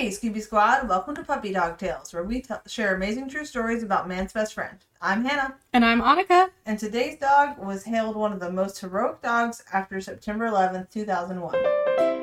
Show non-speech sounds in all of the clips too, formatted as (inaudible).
Hey, Scooby Squad, welcome to Puppy Dog Tales, where we t- share amazing true stories about man's best friend. I'm Hannah, And I'm Annika. and today's dog was hailed one of the most heroic dogs after September 11th, 2001.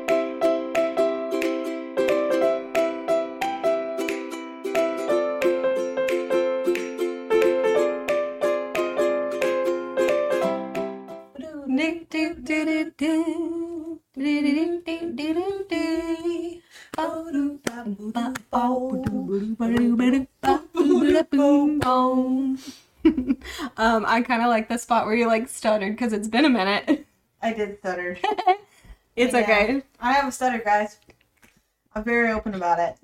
Um, I kind of like the spot where you like stuttered because it's been a minute. I did stutter. (laughs) It's Yeah. okay. I have a stutter, guys. I'm very open about it.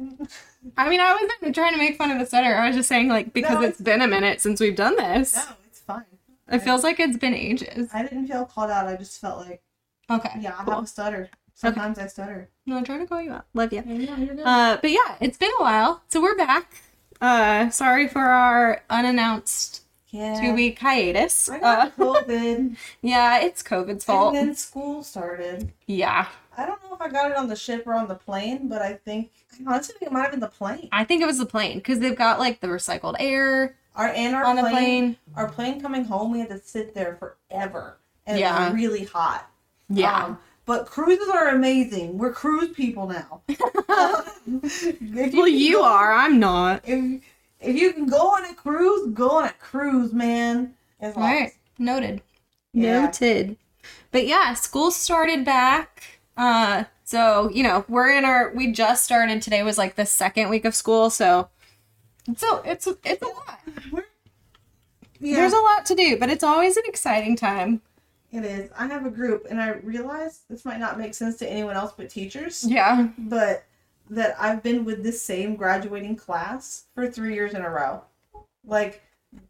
I mean, I wasn't trying to make fun of the stutter. I was just saying like because No, it's been a minute since we've done this. No, it's fine. It feels like it's been ages. I didn't feel called out. I just felt like, Okay. yeah, I cool. have a stutter. Sometimes I stutter. No, I'm trying to call you out. Love you. Yeah. Uh, but yeah, it's been a while, so we're back. Uh, sorry for our unannounced yeah. two week hiatus. I Uh, got COVID. (laughs) yeah, it's COVID's fault. And then school started. Yeah, I don't know if I got it on the ship or on the plane, but I think honestly it might have been the plane. I think it was the plane because they've got like the recycled air Our and our on the plane, plane. our plane coming home, we had to sit there forever, and it was really hot. Yeah. Um, but cruises are amazing. We're cruise people now. (laughs) (laughs) Well, can you are. I'm not. If if you can go on a cruise, go on a cruise, man. It's All right. Noted. Yeah. Noted. But yeah, school started back. Uh, so you know we're in our. We just started. Today was like the second week of school, so so it's it's a lot. Yeah, There's a lot to do, but it's always an exciting time. it is. I have a group, and I realize this might not make sense to anyone else but teachers. Yeah. but that I've been with this same graduating class for three years in a row. Like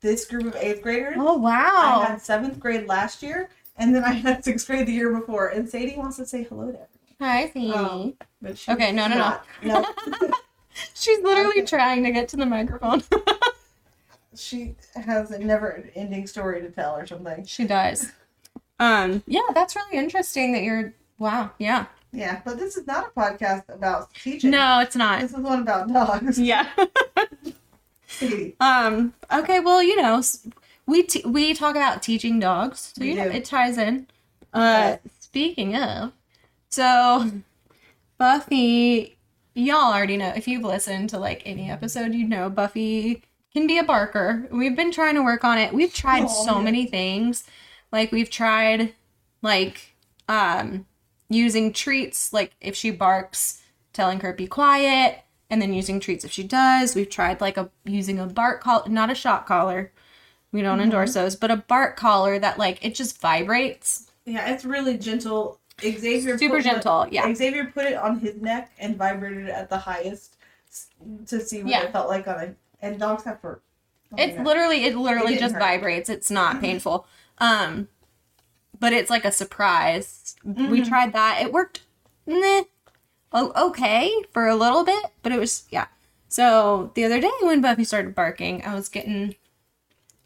this group of eighth graders, Oh wow! I had seventh grade last year, and then I had (laughs) sixth grade the year before. And Sadie wants to say hello to everyone, Hi, Sadie. Um, but she Okay, no, no, no. no. no. (laughs) (laughs) She's literally Okay. trying to get to the microphone. she has a never-ending story to tell or something. she does. Um. Yeah, that's really interesting that you're. Wow. Yeah. Yeah, but this is not a podcast about teaching. No, it's not. this is one about dogs. Yeah. (laughs) Um. Okay. Well, you know, we t- we talk about teaching dogs, so We you know do. it ties in. Uh. Speaking of, so Buffy, y'all already know if you've listened to like any episode, you know Buffy can be a barker. We've been trying to work on it. We've tried Oh, so yeah. many things. Like we've tried like um using treats like if she barks telling her be quiet and then using treats if she does. We've tried like a using a bark collar, not a shock collar. We don't Mm-hmm. endorse those, but a bark collar that like it just vibrates. Yeah, it's really gentle. Xavier Super gentle, yeah. Xavier put it on his neck and vibrated it at the highest to see what Yeah. it felt like on it. And dogs have fur. Oh It's literally it literally didn't just hurt. vibrates. It's not (laughs) painful. Um but it's like a surprise. We Mhm. tried that. It worked meh, oh, okay for a little bit, but it was yeah. So the other day when Buffy started barking, I was getting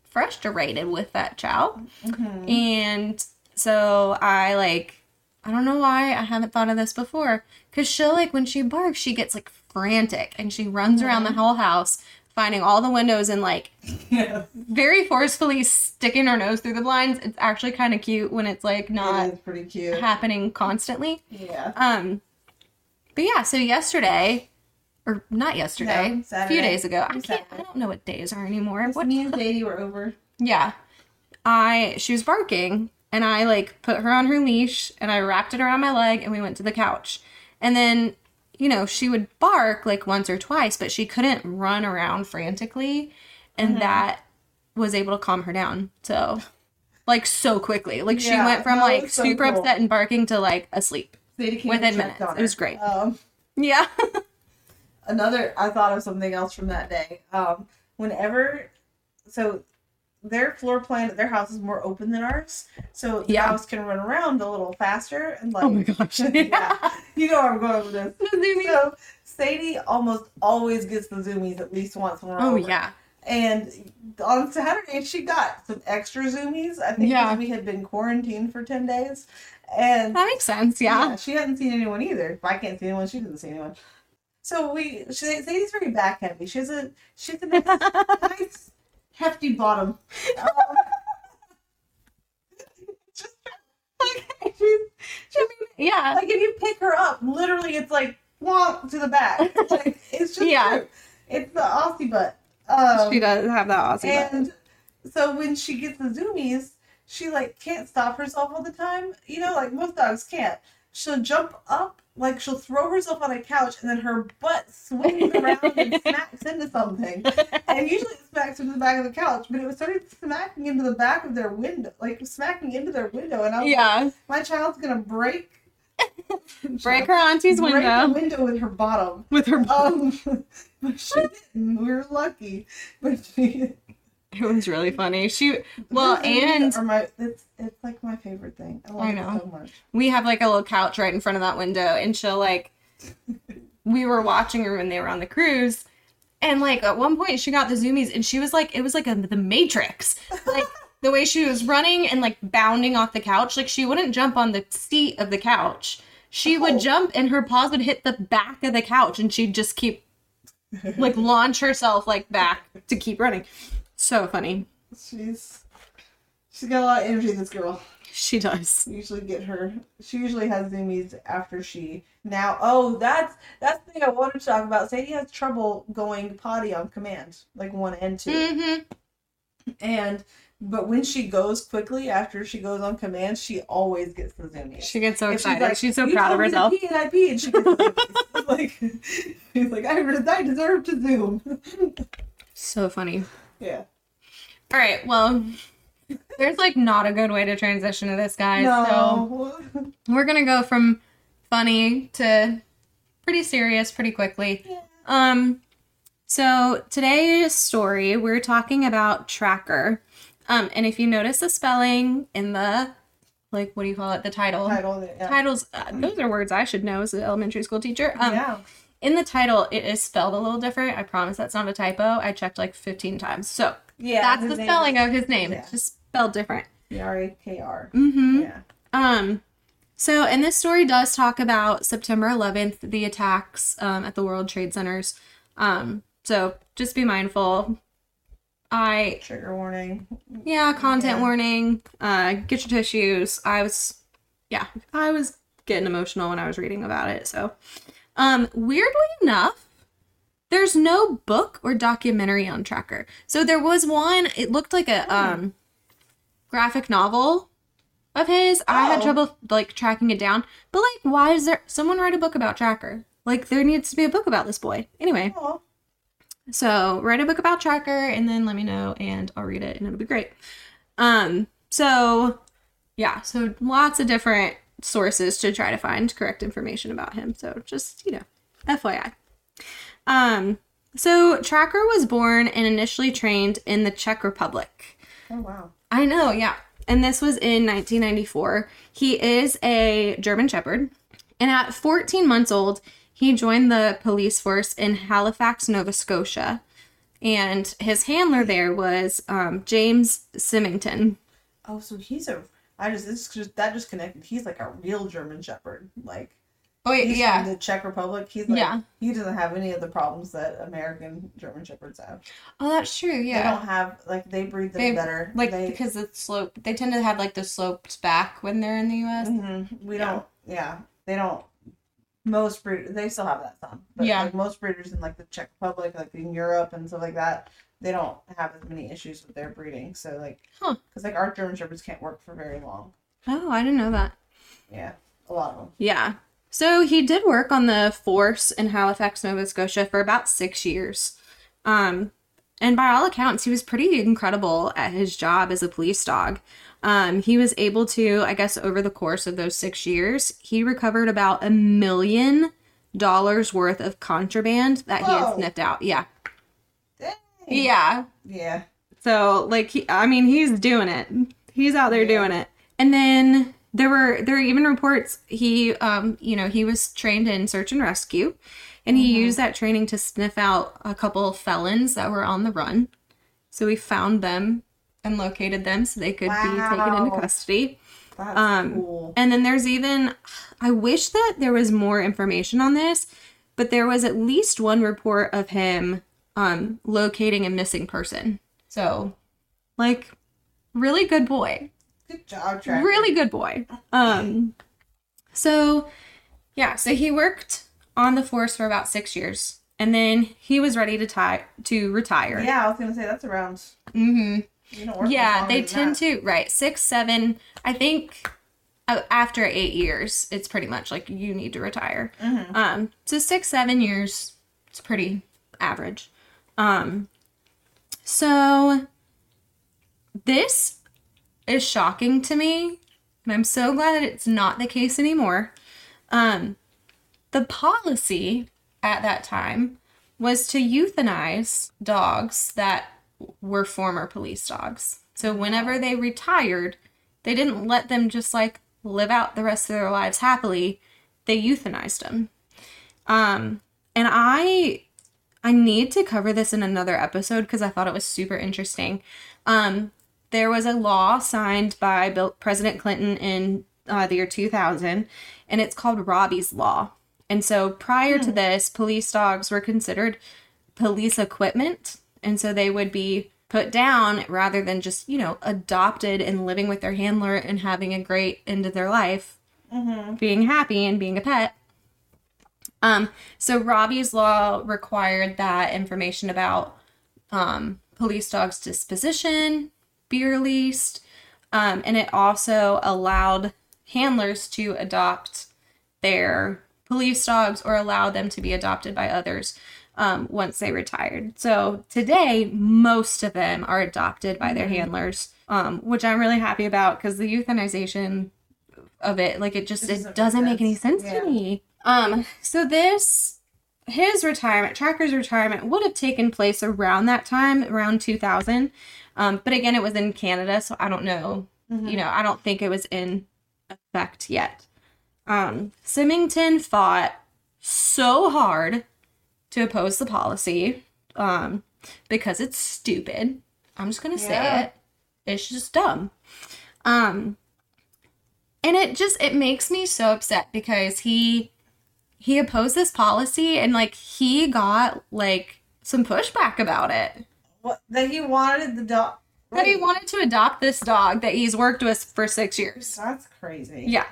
frustrated with that chow. Mhm. And so I like I don't know why I haven't thought of this before. Cause she'll like when she barks, she gets like frantic and she runs around the whole house, finding all the windows and like (laughs) Yeah, very forcefully sticking her nose through the blinds. It's actually kind of cute when it's like not is pretty cute. happening constantly. Yeah. Um, but yeah, so yesterday, or not yesterday, No, a few days ago. I can't. I don't know what days are anymore. What What? me and Sadie were over. Yeah, I she was barking, and I like put her on her leash, and I wrapped it around my leg, and we went to the couch, and then. You know, she would bark like once or twice, but she couldn't run around frantically. And Mhm. that was able to calm her down. So, like, so quickly. Like, she went from like so super cool. upset and barking to like asleep. Within minutes. It was great. Um, Yeah. another i thought of something else from that day um whenever so their floor plan at their house is more open than ours so the Yeah. house can run around a little faster and like Oh my gosh. (laughs) yeah you know where i'm going with this so sadie almost always gets the zoomies at least once when we're oh, over. yeah. and on saturday she got some extra zoomies i think Yeah. we had been quarantined for 10 days and That makes sense. Yeah. she hadn't seen anyone either. If I can't see anyone, she doesn't see anyone. So we she Sadie's very back heavy. She has a she has a nice, (laughs) nice hefty bottom. Um, (laughs) just she's mean, yeah. like if you pick her up, literally it's like wonk to the back. (laughs) Like it's just Yeah. true. It's the Aussie butt. Um, she does have that Aussie butt. and so when she gets the zoomies, she like can't stop herself all the time. You know, like most dogs can't. She'll jump up, like she'll throw herself on a couch, and then her butt swings around and (laughs) smacks into something. And usually it smacks into the back of the couch, but it was started smacking into the back of their window, like smacking into their window. And I was like, my child's gonna break (laughs) Break her auntie's break window the window with her bottom. with her Um, (laughs) but she didn't. We were lucky, but she. (laughs) It was really funny. She well, and my it's it's like my favorite thing. I love I know. so much. we have like a little couch right in front of that window, and she'll like. (laughs) We were watching her when they were on the cruise, and like at one point she got the zoomies, and she was like, it was like a, the Matrix, like (laughs) the way she was running and like bounding off the couch. Like she wouldn't jump on the seat of the couch. She Oh. would jump, and her paws would hit the back of the couch, and she'd just keep like launch herself like back to keep running. So funny. She's she's got a lot of energy. This girl. She does. Usually get her. She usually has zoomies after she now. Oh, that's that's the thing I wanted to talk about. Sadie has trouble going potty on command, like one and 2 Mm-hmm. and but when she goes quickly after she goes on command, she always gets the zoomies. She gets so And excited. She's, so "You proud of told me to herself. Pee and I pee, and she gets zoomies. (laughs) like (laughs) she's like, I, I deserve to zoom. (laughs) So funny. Yeah. All right. Well, there's like not a good way to transition to this, guys. No. So we're gonna go from funny to pretty serious pretty quickly. Yeah. Um. So today's story, we're talking about Trakr. Um, and if you notice the spelling in the, like, what do you call it? The title. Title. Yeah. Titles. Uh, those are words I should know as an elementary school teacher. Um, yeah. In the title it is spelled a little different i promise that's not a typo i checked like 15 times so Yeah. that's the spelling is of his name yeah. it's just spelled different R A K R. mm-hmm Yeah. um so and this story does talk about september 11th the attacks um, at the world trade centers um so just be mindful i Trigger warning. yeah content Yeah. warning uh get your tissues i was yeah i was getting emotional when i was reading about it so um weirdly enough there's no book or documentary on Trakr. So there was one it looked like a um graphic novel of his. I had Oh. trouble like tracking it down. But like why is there someone write a book about Trakr? Like there needs to be a book about this boy. Anyway. Oh. so write a book about Trakr and then let me know and I'll read it and it'll be great. Um, so yeah, so lots of different sources to try to find correct information about him. So just, you know, FYI. Um, so Trakr was born and initially trained in the Czech Republic. Oh wow. I know, yeah. And this was in 1994. He is a German Shepherd. And at 14 months old, he joined the police force in Halifax, Nova Scotia. And his handler there was um, James Symington. Oh, so he's a. I just this just that just connected. He's like a real German Shepherd. Like Oh, yeah, the Czech Republic. He's like Yeah. he doesn't have any of the problems that American German Shepherds have. Oh, that's true. Yeah, they don't have like they breed them They- better. Like, they, because it's slope, they tend to have like the sloped back when they're in the US. Mhm. we Yeah. don't. Yeah, they don't. Most breed they still have that some. But Yeah. like most breeders in like the Czech Republic, like in Europe and stuff like that, they don't have as many issues with their breeding. So like, Huh. because like our German Shepherds can't work for very long. Oh, I didn't know that. Yeah, a lot of them. Yeah. So he did work on the force in Halifax, Nova Scotia for about six years. Um, and by all accounts, he was pretty incredible at his job as a police dog. Um, he was able to, I guess, over the course of those six years, he recovered about a million dollars worth of contraband that he had sniffed out. Yeah. Yeah. Yeah. So like he, I mean he's doing it. He's out there Yeah. doing it. And then there were there were even reports he um you know he was trained in search and rescue and he Mhm. used that training to sniff out a couple of felons that were on the run. So he found them and located them so they could be taken into custody. That's Um, cool. And then there's even I wish that there was more information on this, but there was at least one report of him um, locating a missing person. So, like, really good boy. Good job, Trakr. Really good boy. Um, so, yeah, so he worked on the force for about six years, and then he was ready to tie to retire. Yeah, I was gonna say that's around. Mm-hmm. You don't work Yeah, they tend that. to right six, seven. I think after eight years, it's pretty much like you need to retire. Mhm. Um, so six, seven years, it's pretty average. Um, so this is shocking to me, and I'm so glad that it's not the case anymore. Um, the policy at that time was to euthanize dogs that were former police dogs. So whenever they retired, they didn't let them just like live out the rest of their lives happily. They euthanized them. Um, and I I need to cover this in another episode because I thought it was super interesting. Um, there was a law signed by Bill, President Clinton in uh, the year 2000, and it's called Robbie's Law. And so prior to this, police dogs were considered police equipment, and so they would be put down rather than just, you know, adopted and living with their handler and having a great end of their life, being happy and being a pet. Um, so Robbie's law required that information about um, police dogs' disposition be released, um, and it also allowed handlers to adopt their police dogs or allow them to be adopted by others um, once they retired. So today, most of them are adopted by their handlers, um, which I'm really happy about because the euthanization of it, like it just It doesn't doesn't, make make any sense. sense Yeah. to me. Um, so this his retirement, Trakr's retirement would have taken place around that time, around 2000. Um, but again, it was in Canada, so I don't know. Mhm. You know, I don't think it was in effect yet. Um, Symington fought so hard to oppose the policy um, because it's stupid. I'm just gonna say Yeah. it. It's just dumb. Um, and it just it makes me so upset because he he opposed this policy and like he got like some pushback about it. What that he wanted the dog. That he wanted to adopt this dog that he's worked with for six years. That's crazy. Yeah.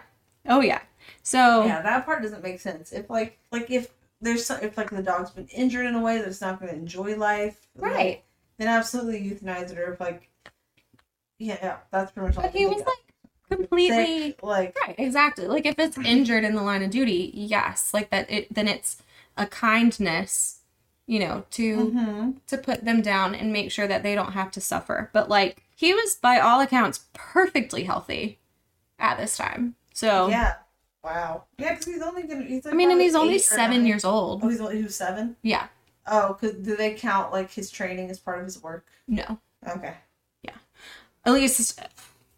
Oh yeah. So Yeah, that part doesn't make sense. If like like if there's some, if like the dog's been injured in a way that it's not going to enjoy life, right. Then absolutely euthanize it. Or if like, yeah, yeah, that's pretty much all. But he was like completely Sick, like right. Exactly. Like if it's injured in the line of duty, yes. Like that. It then it's a kindness, you know, to mhm. to put them down and make sure that they don't have to suffer. But like he was by all accounts perfectly healthy at this time. So yeah, wow, yeah, because he's only gonna. He's like I mean, and he's only seven years old. Oh, he's only he was seven. Yeah. Oh, because do they count like his training as part of his work? No. Okay, Yeah. At least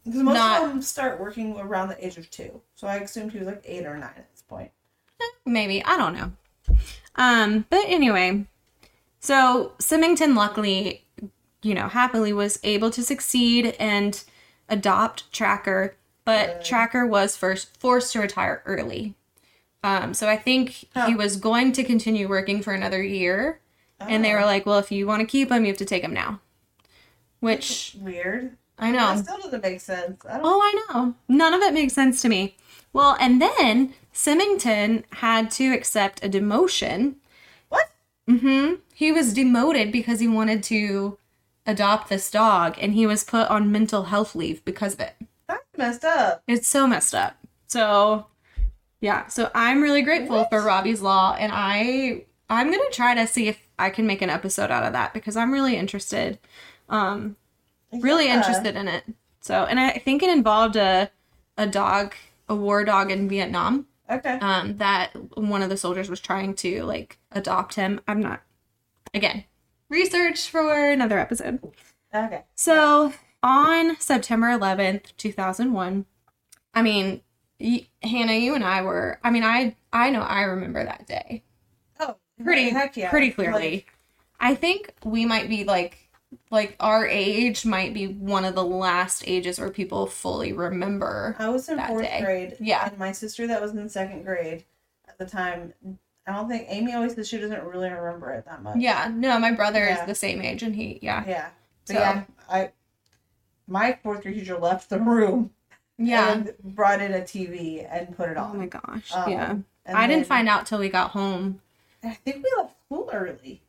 because most Not- of them start working around the age of two. So I assumed he was like eight or nine at this point. maybe I don't know. Um, but anyway, so Symington luckily, you know, happily was able to succeed and adopt Trakr, but Good. Trakr was first forced to retire early. Um, so I think he was going to continue working for another year, and they Oh, were like, "Well, if you want to keep him, you have to take him now." Which weird. I know. That still doesn't make sense. I don't. Oh, I know. None of it makes sense to me. Well, and then Symington had to accept a demotion. What? Mm-hmm. He was demoted because he wanted to adopt this dog, and he was put on mental health leave because of it. That's messed up. It's so messed up. So, yeah. So I'm really grateful What? for Robbie's Law, and I I'm gonna try to see if I can make an episode out of that because I'm really interested. Um, really Yeah. interested in it. So, and I think it involved a a dog, a war dog in Vietnam. Okay. Um, that one of the soldiers was trying to like adopt him. I'm not. Again, research for another episode. Okay. So on September 11th, 2001, I mean, y- Hannah, you and I were. I mean, I I know I remember that day Oh, pretty yeah. pretty clearly. Like, I think we might be like like our age might be one of the last ages where people fully remember. I was in fourth day. grade. Yeah. And my sister that was in second grade at the time I don't think Amy always says she doesn't really remember it that much. Yeah, no, my brother Yeah. is the same age, and he, yeah, Yeah. But So- yeah, I my fourth grade teacher left the room yeah. and brought in a TV and put it on. Oh my gosh, Um, yeah. I didn't find out till we got home. I think we left school early.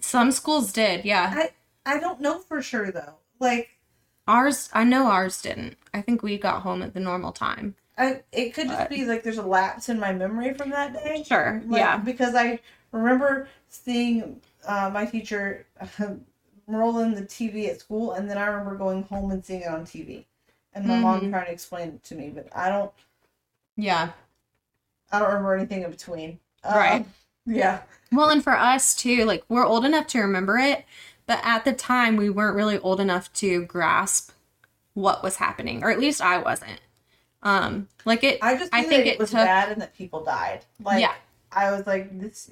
Some schools did, yeah. I I don't know for sure though. Like Ours, I know ours didn't. I think we got home at the normal time. I it could just But- be like there's a lapse in my memory from that day. Sure, Like, yeah. Because I remember seeing uh, my teacher (laughs) rolling the TV at school, and then I remember going home and seeing it on TV, and my mom Mhm. trying to explain it to me, but I don't Yeah. I don't remember anything in between. Um, Right. Yeah. Well, and for us too, like we're old enough to remember it, but at the time we weren't really old enough to grasp what was happening, or at least I wasn't. Um, like it. I just I think it was took- bad and that people died. Like Yeah. I was like, this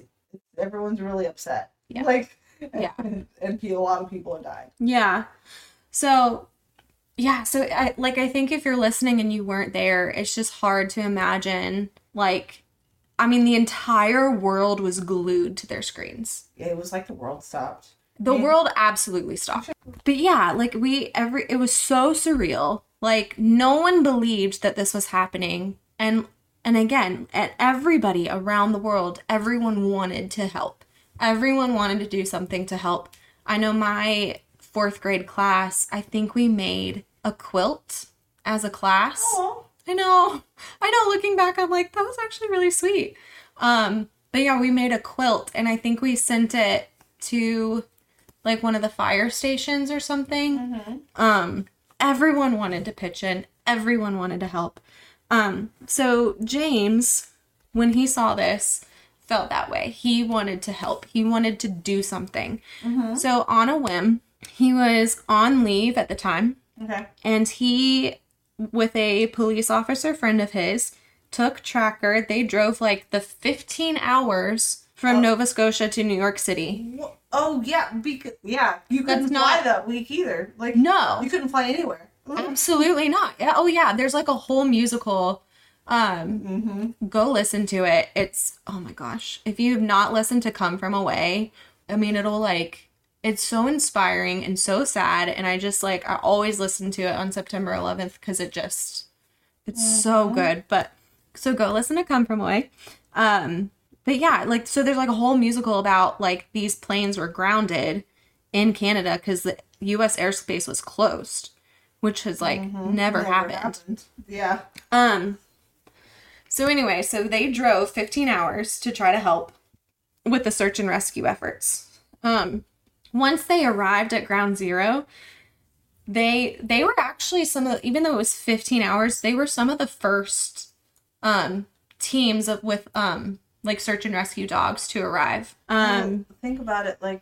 everyone's really upset. Yeah. (laughs) Like Yeah. (laughs) and, and a lot of people have died. Yeah. So, yeah. So, I like. I think if you're listening and you weren't there, it's just hard to imagine. Like, I mean, the entire world was glued to their screens. It was like the world stopped. The world absolutely stopped. But yeah, like we every it was so surreal. Like no one believed that this was happening. And and again, at everybody around the world, everyone wanted to help. Everyone wanted to do something to help. I know my 4th grade class, I think we made a quilt as a class. Oh, I know. I know looking back I'm like that was actually really sweet. Um but yeah, we made a quilt and I think we sent it to like one of the fire stations or something. hmm Um everyone wanted to pitch in. Everyone wanted to help. Um so James when he saw this felt that way. He wanted to help. He wanted to do something. Mhm. So on a whim, he was on leave at the time Okay. and he with a police officer friend of his took Trakr they drove like the 15 hours from Oh. nova scotia to new york city Wh- Oh yeah, because yeah, you couldn't fly not- that week either. Like no you couldn't fly anywhere. absolutely not yeah, oh yeah there's like a whole musical um Mm-hmm. go listen to it it's oh my gosh if you've not listened to come from away i mean it'll like it's so inspiring and so sad and i just like i always listen to it on september 11th because it just it's so Mhm. good but so go listen to come from away um but yeah like so there's like a whole musical about like these planes were grounded in canada because the us airspace was closed which has like Mhm. never, happened Yeah. um so anyway, so they drove 15 hours to try to help with the search and rescue efforts. Um once they arrived at ground zero, they they were actually some of the, even though it was 15 hours, they were some of the first um teams of with um like search and rescue dogs to arrive. Um think about it, like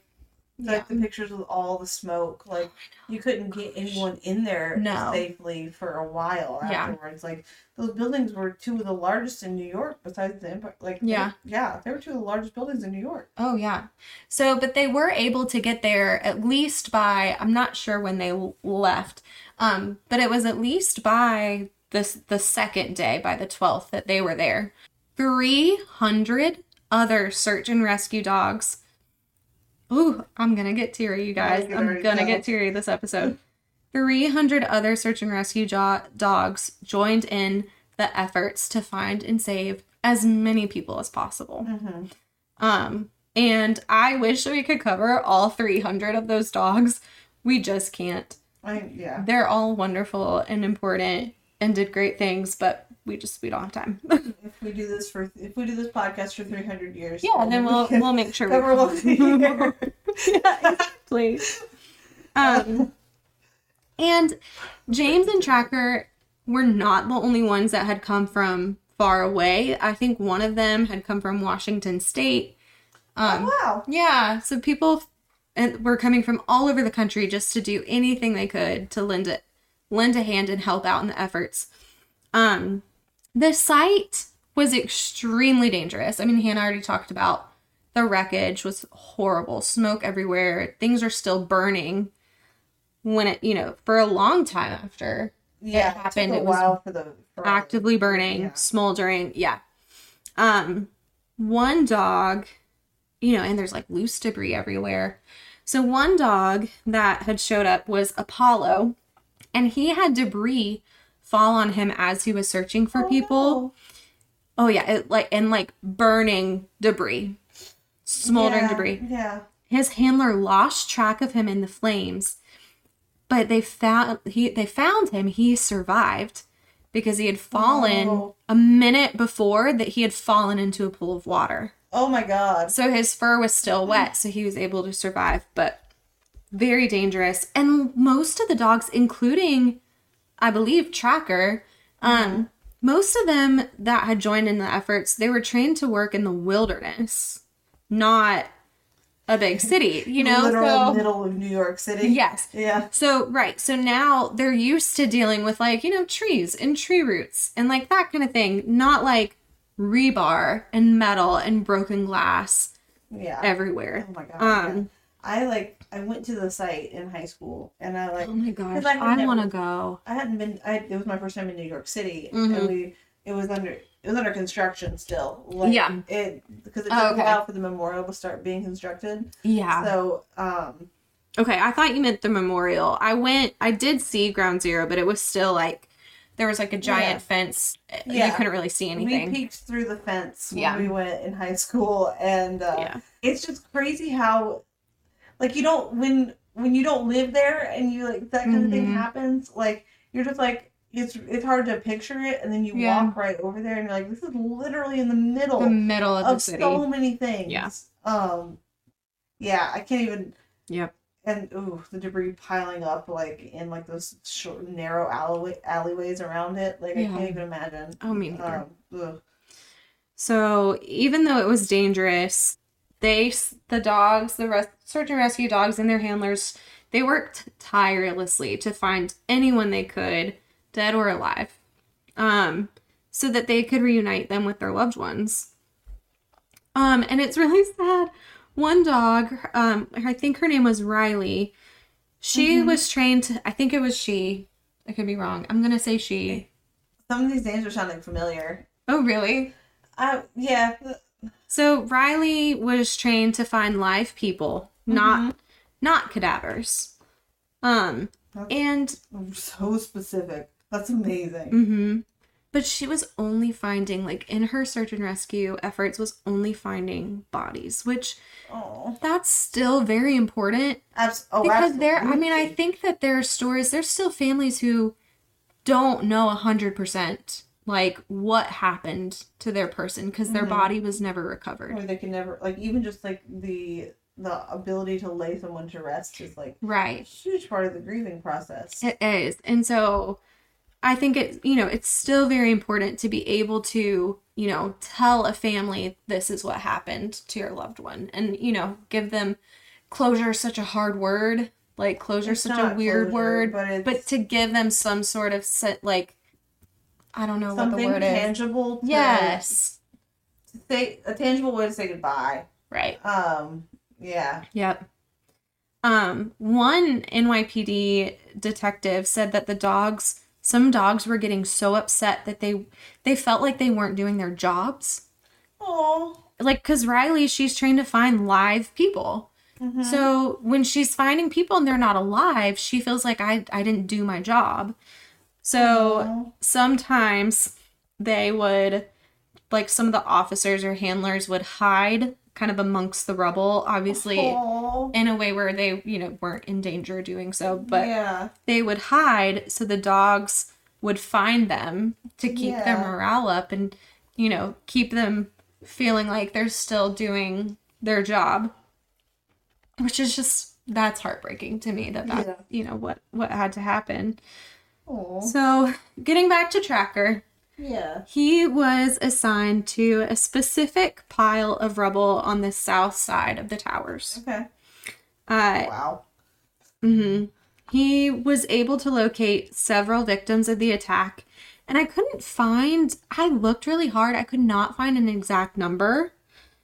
yeah. like the pictures with all the smoke. Like you couldn't get anyone in there No. safely for a while Yeah. afterwards. Like those buildings were two of the largest in New York, besides the Empire. Like they- Yeah. yeah, they were two of the largest buildings in New York. Oh yeah. So, but they were able to get there at least by I'm not sure when they left, um, but it was at least by this the second day, by the twelfth, that they were there. Three hundred other search and rescue dogs. Ooh, I'm gonna get teary, you guys. I'm gonna get teary this episode. 300 other search and rescue jo- dogs joined in the efforts to find and save as many people as possible. Mm-hmm. Um, and I wish we could cover all 300 of those dogs. We just can't. I yeah. They're all wonderful and important and did great things, but we just we don't have time. (laughs) If we do this for if we do this podcast for three hundred years, yeah, then we we'll can we'll make sure cover we year. yeah, exactly. Um, and James and Trakr were not the only ones that had come from far away. I think one of them had come from Washington State. Um, oh, wow. Yeah, so people and were coming from all over the country just to do anything they could to lend it lend a hand and help out in the efforts. Um the site was extremely dangerous. I mean, Hannah already talked about the wreckage was horrible, smoke everywhere. Things are still burning when it, you know, for a long time after Yeah, happened, It, it was for the for actively burning, Yeah. smoldering. Yeah. Um, one dog, you know, and there's like loose debris everywhere. So one dog that had showed up was Apollo, and he had debris fall on him as he was searching for Oh, people. no. Oh yeah, it, like and like burning debris, smoldering Yeah, debris. Yeah. His handler lost track of him in the flames, but they found he they found him. He survived because he had fallen Oh. a minute before that he had fallen into a pool of water. Oh my god. So his fur was still (gasps) wet, so he was able to survive, but very dangerous. And most of the dogs, including, I believe, Trakr, um, most of them that had joined in the efforts, they were trained to work in the wilderness, not a big (laughs) city, you know? literal so, middle of New York City. yes. Yeah. So, right. So now they're used to dealing with like, you know, trees and tree roots and like that kind of thing, not like rebar and metal and broken glass Yeah. everywhere. Oh my god. Um, yeah. I like I went to the site in high school and I like Oh my gosh, I I want to go. I hadn't been I it was my first time in New York City Mhm. and we it was under it was under construction still. Like, Yeah. It because it Oh, took okay. a while for the memorial to start being constructed. Yeah. So um Okay, I thought you meant the memorial. I went, I did see Ground Zero, but it was still like, there was like a giant Yeah. fence. You couldn't really see anything. we peeked through the fence when Yeah. we went in high school and uh yeah. it's just crazy how like you don't when when you don't live there and you like that kind of thing Mhm. happens like you're just like it's it's hard to picture it and then you Yeah. walk right over there and you're like this is literally in the middle The middle of, of the city. so many things Yeah. um yeah i can't even Yep. and ooh the debris piling up like in like those short narrow alleyway alleyways around it like i can't even imagine Oh, me neither. um. So even though it was dangerous, they the dogs, the res- search and rescue dogs and their handlers, they worked tirelessly to find anyone they could, dead or alive, um, so that they could reunite them with their loved ones. Um, and it's really (laughs) sad. One dog, um, I think her name was Riley. She Mhm. was trained. To, I think it was she. I could be wrong. I'm gonna say she. some of these names are sounding familiar Oh, really? i yeah So Riley was trained to find live people, not not cadavers. Um That's- and so specific. That's amazing. Mhm. But she was only finding like in her search and rescue efforts was only finding bodies, which oh that's still very important Abs- oh, because there I mean I think that there are stories there's still families who don't know a hundred percent like what happened to their person because their Mhm. body was never recovered. or they can never like even just like the the ability to lay someone to rest is like a Right. huge part of the grieving process It is. And so I think it, you know, it's still very important to be able to, you know, tell a family this is what happened to your loved one and, you know, give them closure is such a hard word. Like closure is such a weird closure, word, but it's but to give them some sort of set like I don't know what the something word is. tangible to Yes. say a tangible way to say goodbye Right. um yeah Yep. Um, one NYPD detective said that the dogs, some dogs were getting so upset that they they felt like they weren't doing their jobs. oh Like cuz Riley, she's trained to find live people. Mm-hmm. So when she's finding people and they're not alive, she feels like I I didn't do my job. So sometimes they would like some of the officers or handlers would hide kind of amongst the rubble obviously oh, in a way where they, you know, weren't in danger doing so, but yeah they would hide so the dogs would find them to keep their morale up and, you know, keep them feeling like they're still doing their job. Which is just that's heartbreaking to me that that Yeah. you know what what had to happen. Oh So, getting back to Trakr, yeah he was assigned to a specific pile of rubble on the south side of the towers. okay Uh, wow Mm-hmm. He was able to locate several victims of the attack, and I couldn't find, I looked really hard, I could not find an exact number.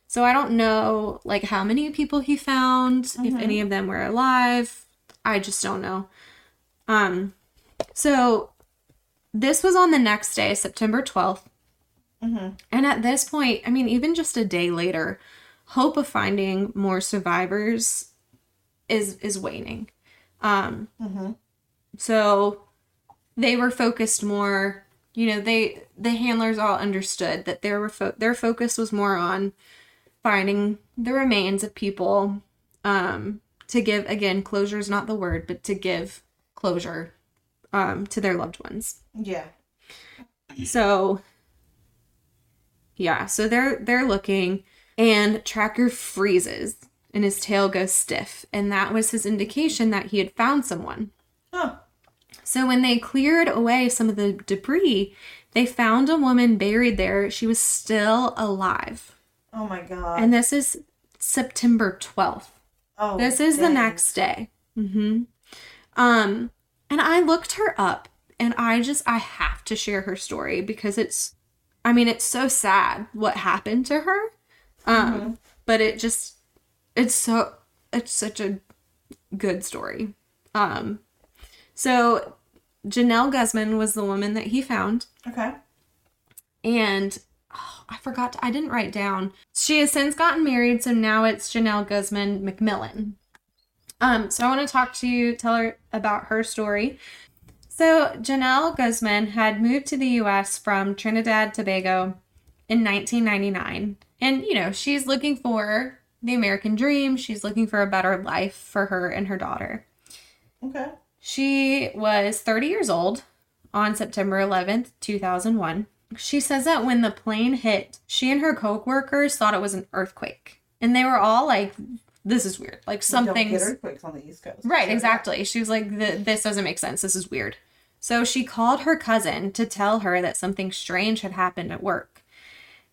So I don't know like how many people he found, if Mhm. any of them were alive. I just don't know. Um so this was on the next day, September 12th. Mm-hmm. And at this point, I mean, even just a day later, hope of finding more survivors is is waning. Um, Mm-hmm. so they were focused more. You know, they the handlers all understood that their were fo- their focus was more on finding the remains of people. Um, to give again, closure is not the word, but to give closure um, to their loved ones. Yeah. So yeah, so they're they're looking and Trakr freezes and his tail goes stiff and that was his indication that he had found someone. Huh. So when they cleared away some of the debris, they found a woman buried there. She was still alive. Oh my god. And this is September 12th. oh, This is the next day. Hmm Um, and I looked her up, and I just I have to share her story because it's, I mean, it's so sad what happened to her. Um, but it just, it's so, it's such a good story. Um, so Janelle Guzman was the woman that he found. Okay. And oh, I forgot, to, I didn't write down. She has since gotten married, so now it's Janelle Guzman McMillan. Um, so I want to talk to you, tell her about her story. So Janelle Guzman had moved to the U.S. from Trinidad Tobago in 1999, and you know she's looking for the American dream. She's looking for a better life for her and her daughter. Okay. She was 30 years old on September 11th, 2001. She says that when the plane hit, she and her co workers thought it was an earthquake. And they were all like, this is weird. Like something earthquakes on the East Coast. Right, So, exactly. She was like, this doesn't make sense. This is weird. So she called her cousin to tell her that something strange had happened at work.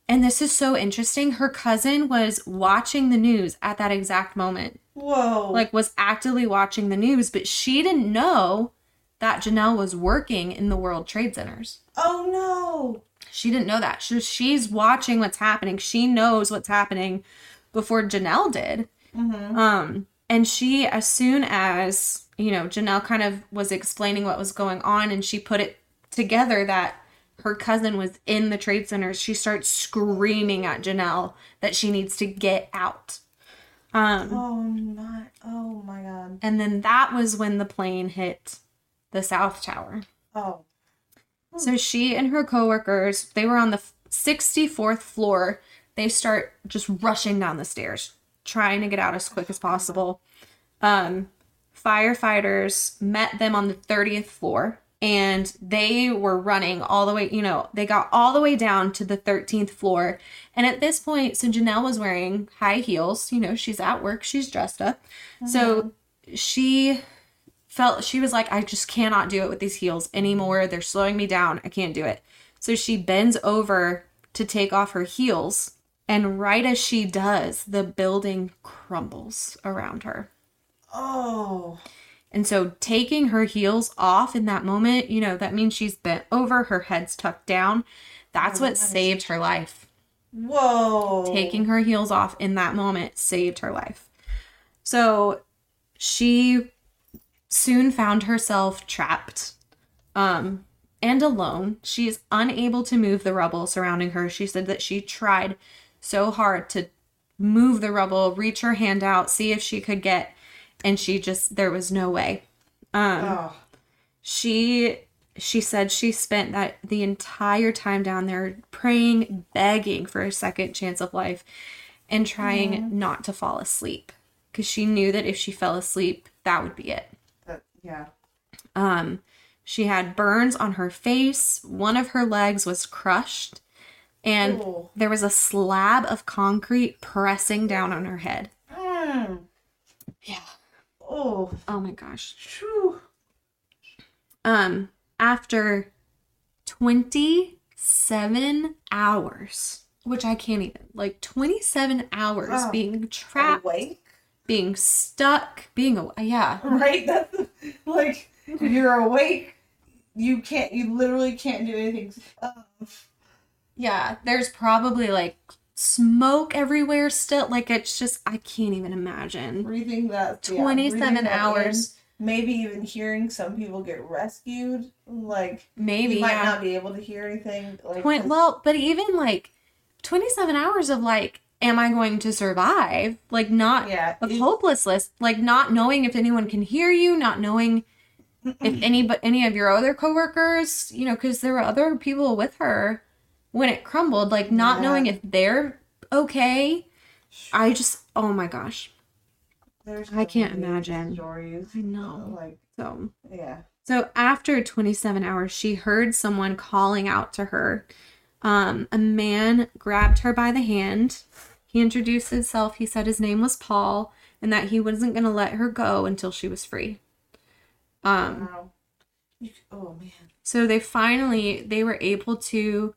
And this is so interesting. Her cousin was watching the news at that exact moment Whoa. like was actively watching the news, but she didn't know that Janelle was working in the World Trade Centers. Oh no. She didn't know that. She, she's watching what's happening. She knows what's happening before Janelle did. Mm-hmm. Um, and she, as soon as you know, Janelle kind of was explaining what was going on, and she put it together that her cousin was in the trade centers. She starts screaming at Janelle that she needs to get out. Um, Oh my. Oh my god. And then that was when the plane hit the South Tower. Oh. So she and her coworkers, they were on the 64th floor. They start just rushing down the stairs, trying to get out as quick as possible. Um, firefighters met them on the 30th floor and they were running all the way, you know, they got all the way down to the 13th floor. And at this point, so Janelle was wearing high heels, you know, she's at work, she's dressed up. So she felt she was like, I just cannot do it with these heels anymore. They're slowing me down. I can't do it. So she bends over to take off her heels. And right as she does, the building crumbles around her. Oh. And so taking her heels off in that moment, you know, that means she's bent over, her head's tucked down. That's Oh, what saved her life. Whoa. Taking her heels off in that moment saved her life. So she soon found herself trapped um, and alone. She is unable to move the rubble surrounding her. She said that she tried so hard to move the rubble, reach her hand out, see if she could get, and she just, there was no way. Um, Oh. she she said she spent that the entire time down there praying begging for a second chance of life and trying not to fall asleep because she knew that if she fell asleep that would be it That, yeah. um she had burns on her face one of her legs was crushed and Oh. there was a slab of concrete pressing down on her head Mm. yeah Oh. oh my gosh um after 27 hours which i can't even like 27 hours Oh. being trapped Awake. being stuck being a yeah Right? That's like you're awake. You can't. You literally can't do anything. Uh, yeah there's probably like smoke everywhere still like it's just i can't even imagine breathing that. yeah, 27 breathing that hours maybe even hearing some people get rescued. Like maybe you might yeah. not be able to hear anything. Like Twen- 'cause- well, but even like 27 hours of like, am I going to survive? Like, not yeah, of hopelessness, like not knowing if anyone can hear you, not knowing if any but any of your other coworkers, you know, because there were other people with her when it crumbled, like not Yeah. knowing if they're okay. I just, oh my gosh, There's I can't imagine. stories. I know. Like so. yeah. So after 27 hours, she heard someone calling out to her. Um, a man grabbed her by the hand. He introduced himself. He said his name was Paul and that he wasn't going to let her go until she was free. Um, Wow. Oh man. so they finally they were able to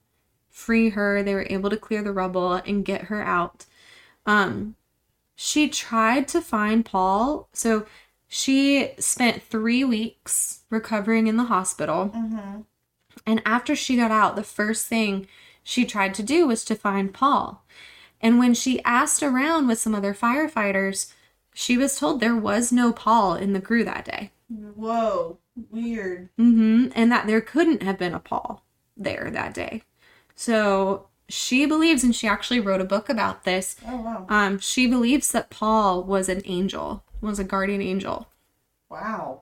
free her. They were able to clear the rubble and get her out. Um, she tried to find Paul. So she spent three weeks recovering in the hospital. Mm-hmm. And after she got out, the first thing she tried to do was to find Paul. And when she asked around with some other firefighters, she was told there was no Paul in the crew that day. Whoa. Weird. hmm And that there couldn't have been a Paul there that day. So she believes, and she actually wrote a book about this. Oh wow. Um, she believes that Paul was an angel, was a guardian angel. Wow.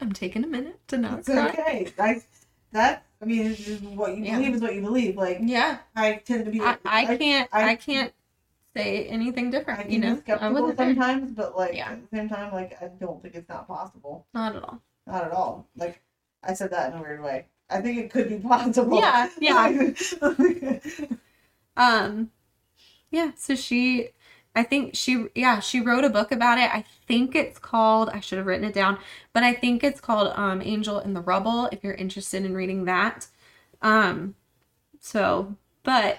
I'm taking a minute to not It's cry. okay. I that I mean it's just what you Yeah. believe is what you believe. Like Yeah, I tend to be I, I can't I, I- can't say anything I different. can You know, be I skeptical wasn't there. sometimes, but like Yeah. at the same time, like I don't think it's not possible. Not at all. Not at all. Like I said that in a weird way. I think it could be possible. Yeah, yeah. (laughs) Um, yeah. So she, I think she, yeah, she wrote a book about it. I think it's called. I should have written it down, but I think it's called um, "Angel in the Rubble." If you're interested in reading that, um, so but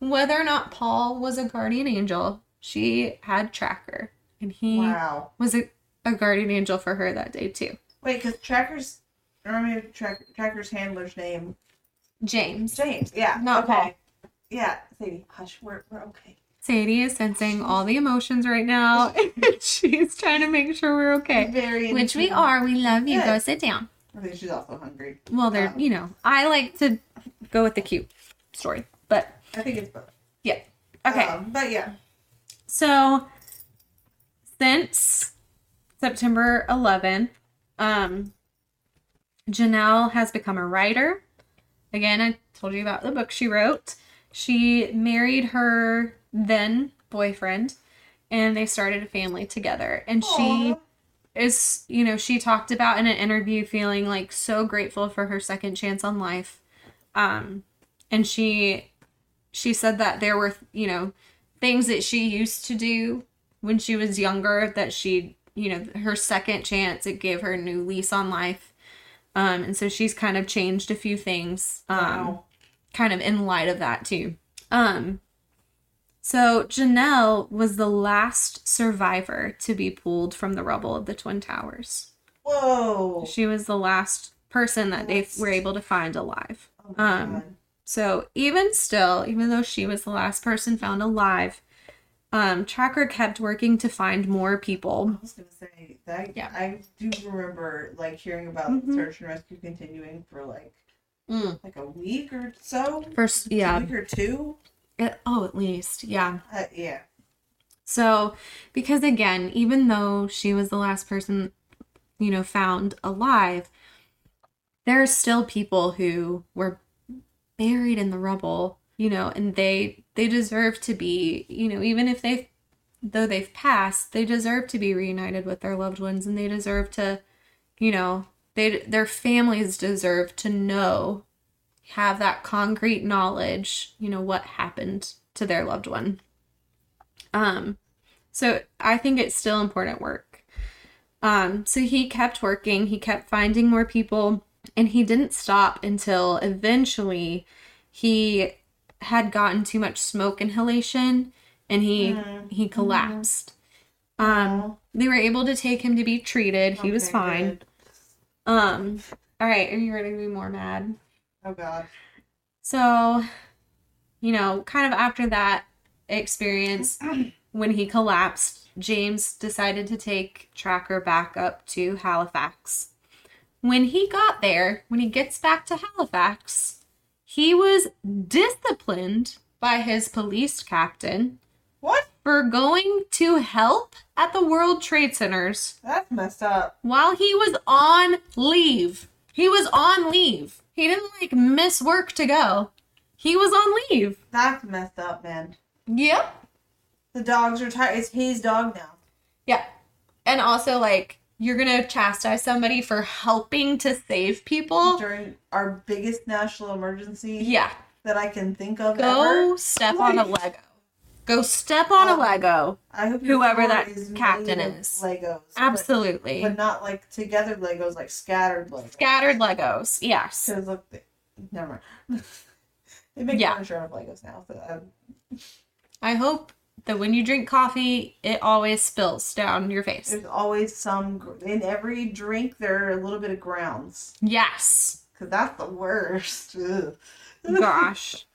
whether or not Paul was a guardian angel, she had Trakr, and he wow. was a, a guardian angel for her that day too. Wait, because Trakr's maybe track, Trakr's handler's name James. James. Yeah. Not okay. Paul. Yeah. Sadie, hush. We're we're okay. Sadie is sensing all the emotions right now. (laughs) (laughs) She's trying to make sure we're okay. Very. Which we are. We love you. Go sit down. I think she's also hungry. Well, they're, Um, you know, I like to go with the cute story. But I think it's both. yeah. Okay. Um, but yeah. So since September 11, um, Genelle has become a writer. Again, I told you about the book she wrote. She married her then boyfriend and they started a family together. And she is, you know, she talked about in an interview feeling like so grateful for her second chance on life. Um, and she she said that there were, you know, things that she used to do when she was younger that she, you know, her second chance it gave her a new lease on life. Um, and so she's kind of changed a few things. Um, Wow. kind of in light of that too. Um so Genelle was the last survivor to be pulled from the rubble of the Twin Towers. Whoa. She was the last person that they were able to find alive. Oh um, So even still, even though she was the last person found alive, um, Trakr kept working to find more people. I was gonna say that. Yeah. I do remember like hearing about Mhm. search and rescue continuing for like Mm. like a week or so. First, A yeah, week or two. it- oh, at least, yeah. Uh, yeah. So, because again, even though she was the last person, you know, found alive, there are still people who were buried in the rubble, you know, and they they deserve to be, you know, even if they though they've passed, they deserve to be reunited with their loved ones and they deserve to, you know, they their families deserve to know have that concrete knowledge, you know, what happened to their loved one. Um, so I think it's still important work. Um, so he kept working, he kept finding more people, and he didn't stop until eventually he had gotten too much smoke inhalation and he Mm. he collapsed. Um, they were able to take him to be treated. He was fine. good. Um, all right, are you ready to be more mad? Oh god. So, you know, kind of after that experience, (clears throat) when he collapsed, James decided to take Trakr back up to Halifax. When he got there, when he gets back to Halifax, he was disciplined by his police captain What? for going to help at the World Trade Centers That's messed up. while he was on leave. He was on leave. He didn't like miss work to go. He was on leave. That's messed up, man. Yep. The dog's retired. It's his dog now. Yeah. And also like you're going to chastise somebody for helping to save people. During our biggest national emergency Yeah. that I can think of Go ever. step on a Lego. Go step on a Um, Lego. I hope whoever that is captain is. Legos. but- Absolutely. But, not like together Legos, like scattered Legos. Scattered Legos. Yes. Because look, they, never mind. (laughs) they make Yeah. furniture out of Legos now. So um, I hope that when you drink coffee, it always spills down your face. there's always some in every drink. There are a little bit of grounds Yes. because that's the worst. Ugh. (laughs) Gosh.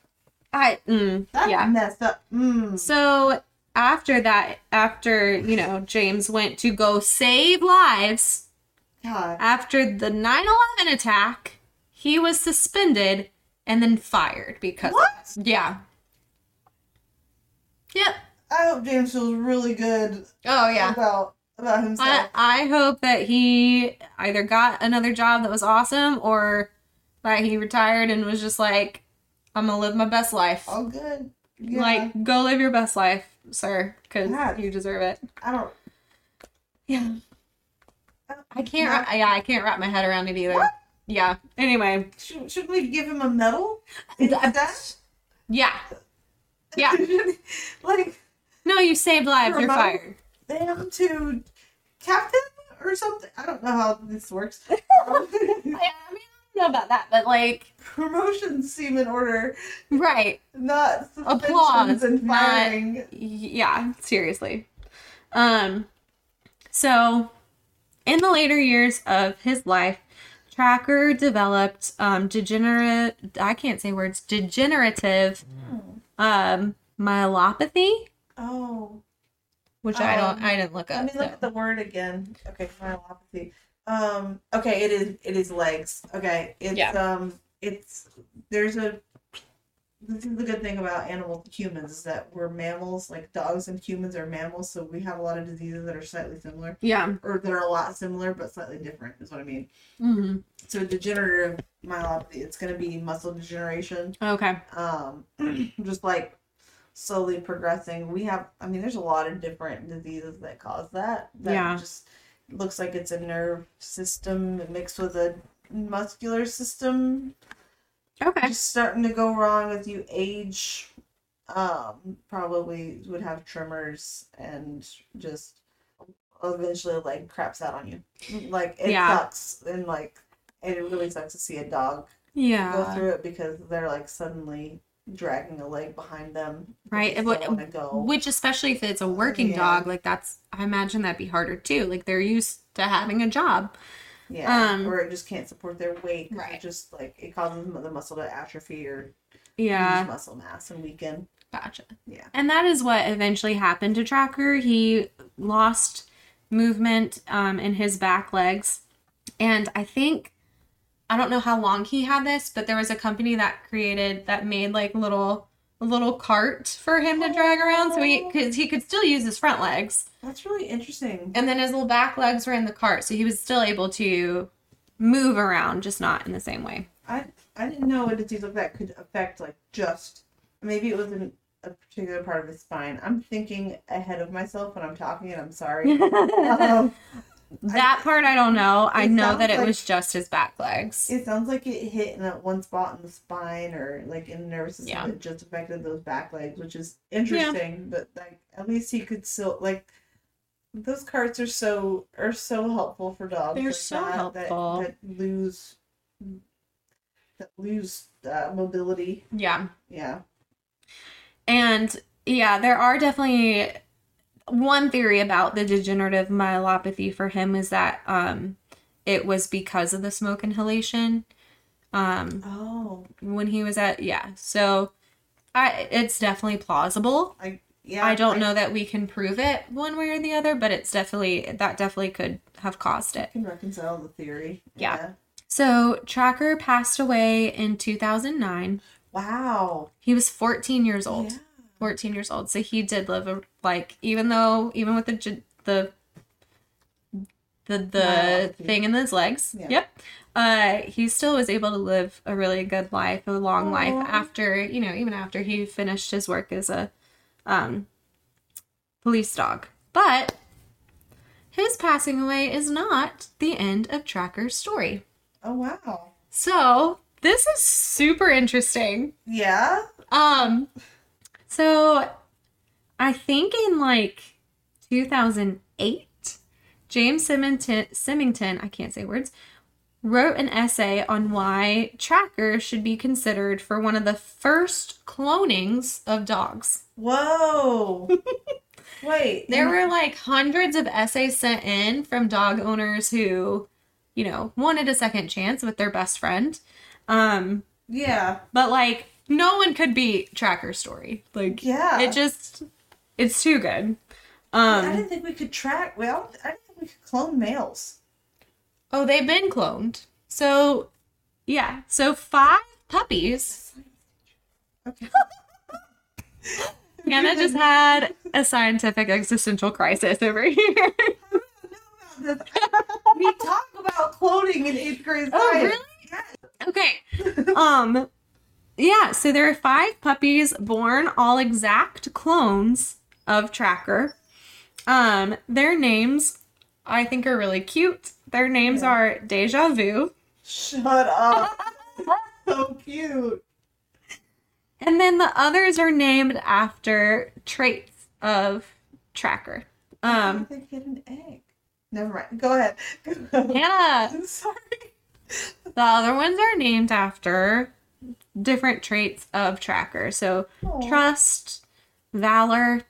I mm, That's yeah. messed up. Mm. So after that, after, you know, James went to go save lives, God. after the 9/11 attack, he was suspended and then fired because What? yeah. Yep. I hope James feels really good Oh yeah. about about himself. I, I hope that he either got another job that was awesome or that he retired and was just like, I'm gonna live my best life. All good. Yeah. Like, go live your best life, sir, because you deserve it. I don't. Yeah. I can't. Not- Wrap, yeah, I can't wrap my head around it either. What? Yeah. Anyway. Should, should we give him a medal? (laughs) Th- Instead? Yeah. Yeah. (laughs) like No, you saved lives. You're fired. them to captain or something. I don't know how this works. (laughs) Yeah, I mean, I don't know about that, but like, Promotions seem in order, right. not suspensions Applause, and not- firing. Yeah, seriously. Um, so in the later years of his life, Trakr developed um degenerate I can't say words degenerative um myelopathy, Oh, which I don't Um, I didn't look up. let up. me look so. at the word again. Okay, myelopathy. Um. Okay, it is. It is legs. Okay. It's Yeah. um. It's there's a. This is the good thing about animal humans is that we're mammals. Like dogs and humans are mammals, so we have a lot of diseases that are slightly similar, Yeah. or that are a lot similar but slightly different. Is what I mean. Mm-hmm. So degenerative myelopathy. It's going to be muscle degeneration. Okay. Um, (clears throat) just like slowly progressing. We have. I mean, there's a lot of different diseases that cause that. That Yeah. Just looks like it's a nerve system mixed with a muscular system Okay. just starting to go wrong with you age. Um, probably would have tremors and just eventually like craps out on you. Like it Yeah. sucks and like it really sucks to see a dog yeah go through it because they're like suddenly dragging a leg behind them. Right, They wanna go. Which, especially if it's a working Yeah. dog, like that's, I imagine that'd be harder too. Like they're used to having a job. yeah, um, or it just can't support their weight. Right. It just like it causes the muscle to atrophy or Yeah. muscle mass and weaken. Gotcha. Yeah. And that is what eventually happened to Trakr. He lost movement um, in his back legs. And I think, I don't know how long he had this, but there was a company that created, that made like little, little cart for him to drag around. So he, cause he could still use his front legs. That's really interesting. And then his little back legs were in the cart. So he was still able to move around, just not in the same way. I I didn't know a disease like that could affect like just maybe it was in a particular part of his spine. I'm thinking ahead of myself when I'm talking and I'm sorry. (laughs) um, that part I don't know. I know that it like- was just his back legs. it sounds like it hit in that one spot in the spine or like in the nervous system Yeah. that just affected those back legs, which is interesting. But like at least he could still like those carts are so are so helpful for dogs. They're like so that, helpful. That, that lose that lose uh, mobility. Yeah. Yeah. And yeah, there are definitely one theory about the degenerative myelopathy for him is that um it was because of the smoke inhalation um Oh. when he was at yeah. So I it's definitely plausible. I Yeah, I don't know that we can prove it one way or the other, but it's definitely that definitely could have caused it. I can reconcile the theory. Yeah. So Trakr passed away in 2009. Wow. He was 14 years old. Yeah. 14 years old. So he did live a like even though even with the the the the thing in his legs. Yeah. Yep. Uh he still was able to live a really good life, a long life after, you know, even after he finished his work as a um police dog. But his passing away is not the end of Trakr's story. Oh wow. So, this is super interesting. Yeah. Um, so I think in like 2008, James Symington, Symington, I can't say words, wrote an essay on why Trakr should be considered for one of the first clonings of dogs. Whoa. (laughs) Wait. There were like hundreds of essays sent in from dog owners who, you know, wanted a second chance with their best friend. Um, Yeah. But like no one could beat Trakr's story. Like Yeah. it just it's too good. I Um didn't think we could track. Well, I didn't think we could clone males. oh they've been cloned. So yeah, so five puppies. Okay. (laughs) Hannah just had a scientific existential crisis over here. (laughs) we talk about cloning in eighth grade Oh, science. really? okay. (laughs) Um yeah, so there are five puppies born all exact clones of Trakr. Um their names I think are really cute. Their names Yeah. are Deja Vu. Shut up. (laughs) so cute. And then the others are named after traits of Trakr. Um they get an egg? Never mind. Go ahead. (laughs) Hannah, I'm sorry. the other ones are named after different traits of Trakr. So Aw. trust, valor,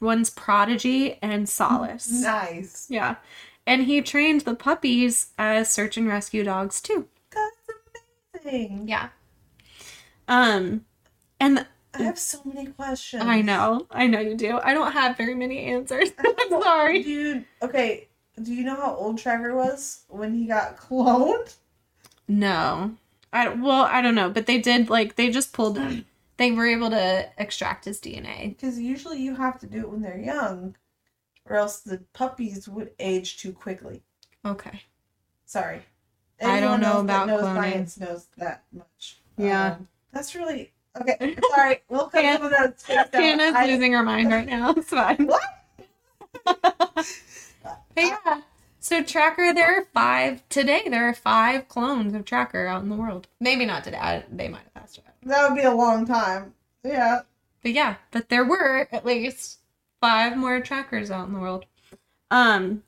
one's prodigy, and solace. Nice. Yeah. And he trained the puppies as search and rescue dogs too. That's amazing. Yeah. Um and I have so many questions. I know, I know you do. I don't have very many answers. I'm (laughs) sorry. Dude, okay. Do you know how old Trakr was when he got (laughs) cloned? No. I well, I don't know, but they did like they just pulled they were able to extract his DNA. Because usually you have to do it when they're young, or else the puppies would age too quickly. Okay. Sorry. I don't know about knows cloning. Science knows that much. Yeah. Um, that's really okay. Sorry, (laughs) we'll cut Han- some of that space. Hannah's I- losing her mind right now. (laughs) It's fine. What? (laughs) But yeah. So Trakr, there are five today. There are five clones of Trakr out in the world. Maybe not today. I, they might have passed away. That would be a long time. Yeah. But yeah, but there were at least five more trackers out in the world. Um,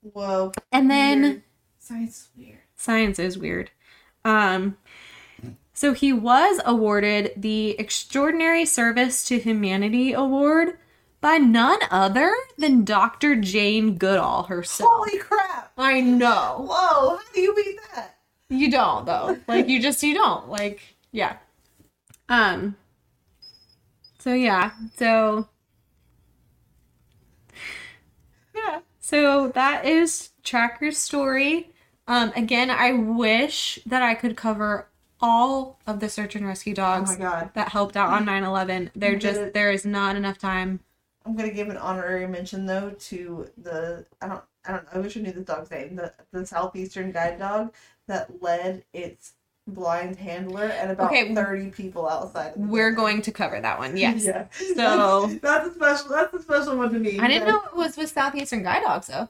Whoa. and then Weird. Science is weird. science is weird. Um, so he was awarded the Extraordinary Service to Humanity Award by none other than Dr. Jane Goodall herself. Holy crap! I know. Whoa! How do you beat that? You don't though. Like you just you don't. Like yeah. Um so yeah. So Yeah. So that is Trakr's story. Um again, I wish that I could cover all of the search and rescue Oh dogs my god! that helped out on 9/11. There You did just there is not enough time. I'm gonna give an honorary mention though to the I don't I don't I wish I knew the dog's name the the southeastern guide dog that led its blind handler and about Okay. thirty people outside. We're going to cover that one. Yes. Yeah. So- (laughs) that's, that's a special. That's a special one to me. I didn't know it was with Southeastern Guide Dogs though.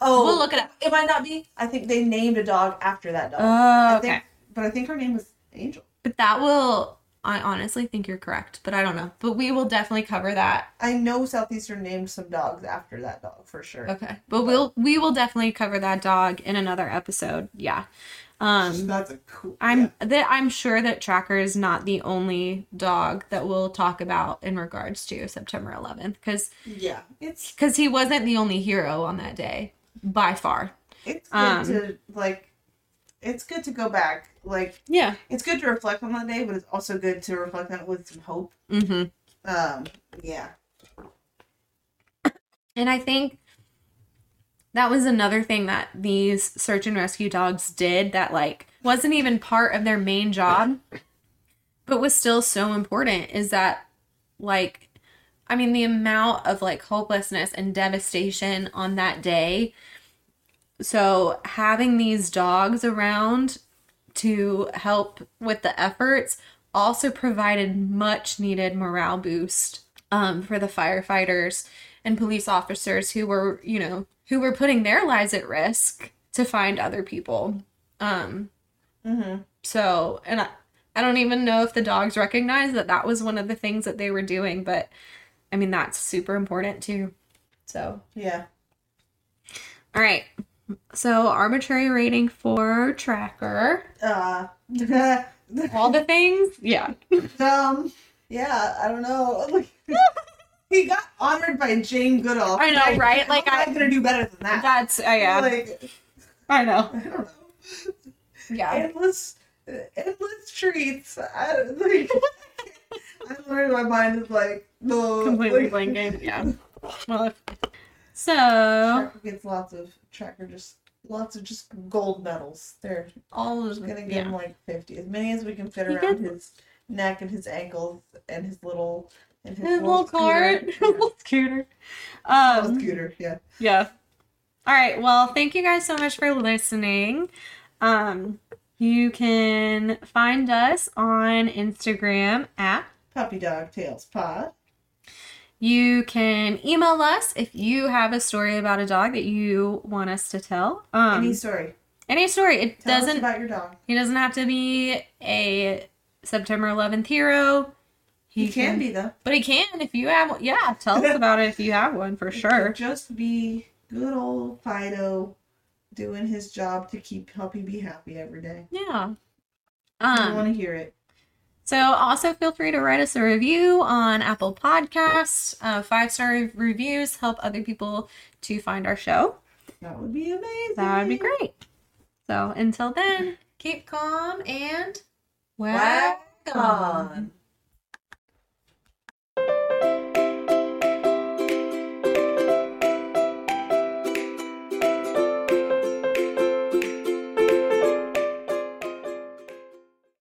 Oh, We'll look it up. It might not be. I think they named a dog after that dog. Oh, I okay. think, but I think her name was Angel. But that will, I honestly think you're correct, but I don't know. But we will definitely cover that. I know Southeastern named some dogs after that dog for sure. Okay. But we'll, we will definitely cover that dog in another episode. Yeah. Um, That's a cool. I'm that I'm sure that Trakr is not the only dog that we'll talk about in regards to September 11th, because yeah. It's because he wasn't the only hero on that day by far. it's good Um, to like. It's good to go back. Like Yeah. it's good to reflect on that day, but it's also good to reflect on it with some hope. Mm-hmm. Um, yeah. And I think that was another thing that these search and rescue dogs did that like wasn't even part of their main job but was still so important is that like I mean the amount of like hopelessness and devastation on that day. So having these dogs around to help with the efforts also provided much needed morale boost um, for the firefighters and police officers who were, you know, who were putting their lives at risk to find other people. Um, Mm-hmm. so, and I, I don't even know if the dogs recognized that that was one of the things that they were doing, but I mean, that's super important too. So, Yeah. all right. So, arbitrary rating for Trakr. Uh, (laughs) All the things? Yeah. um, yeah, I don't know. Like, (laughs) he got honored by Jane Goodall. I know, right? Like, How am I- I gonna do better than that? That's, uh, yeah. Like, I know. I don't know. Yeah. Endless, endless treats. I don't like. (laughs) I learned my mind is like no Completely like, blanking. Yeah. Well, if, so, Trakr gets lots of Trakr just lots of just gold medals. They're all just of gonna give yeah. him like fifty, as many as we can fit He around his neck and his ankles and his little and his, His little cart. scooter. little scooter. Yeah. (laughs) (laughs) Little Um, scooter, yeah. yeah. All right. Well, thank you guys so much for listening. Um, you can find us on Instagram at. Puppy dog tales pod. You can email us if you have a story about a dog that you want us to tell. Um, Any story. any story. It Tell doesn't. about your dog. He doesn't have to be a September 11th hero. He, can, be though. But he can if you have one. Yeah, tell us (laughs) about it if you have one for It sure. Just be good old Fido doing his job to keep helping be happy every day. Yeah. I Um, want to hear it. So also feel free to write us a review on Apple Podcasts. Uh, five star reviews help other people to find our show. That would be amazing. That would be great. So until then, keep calm and whack, on. on.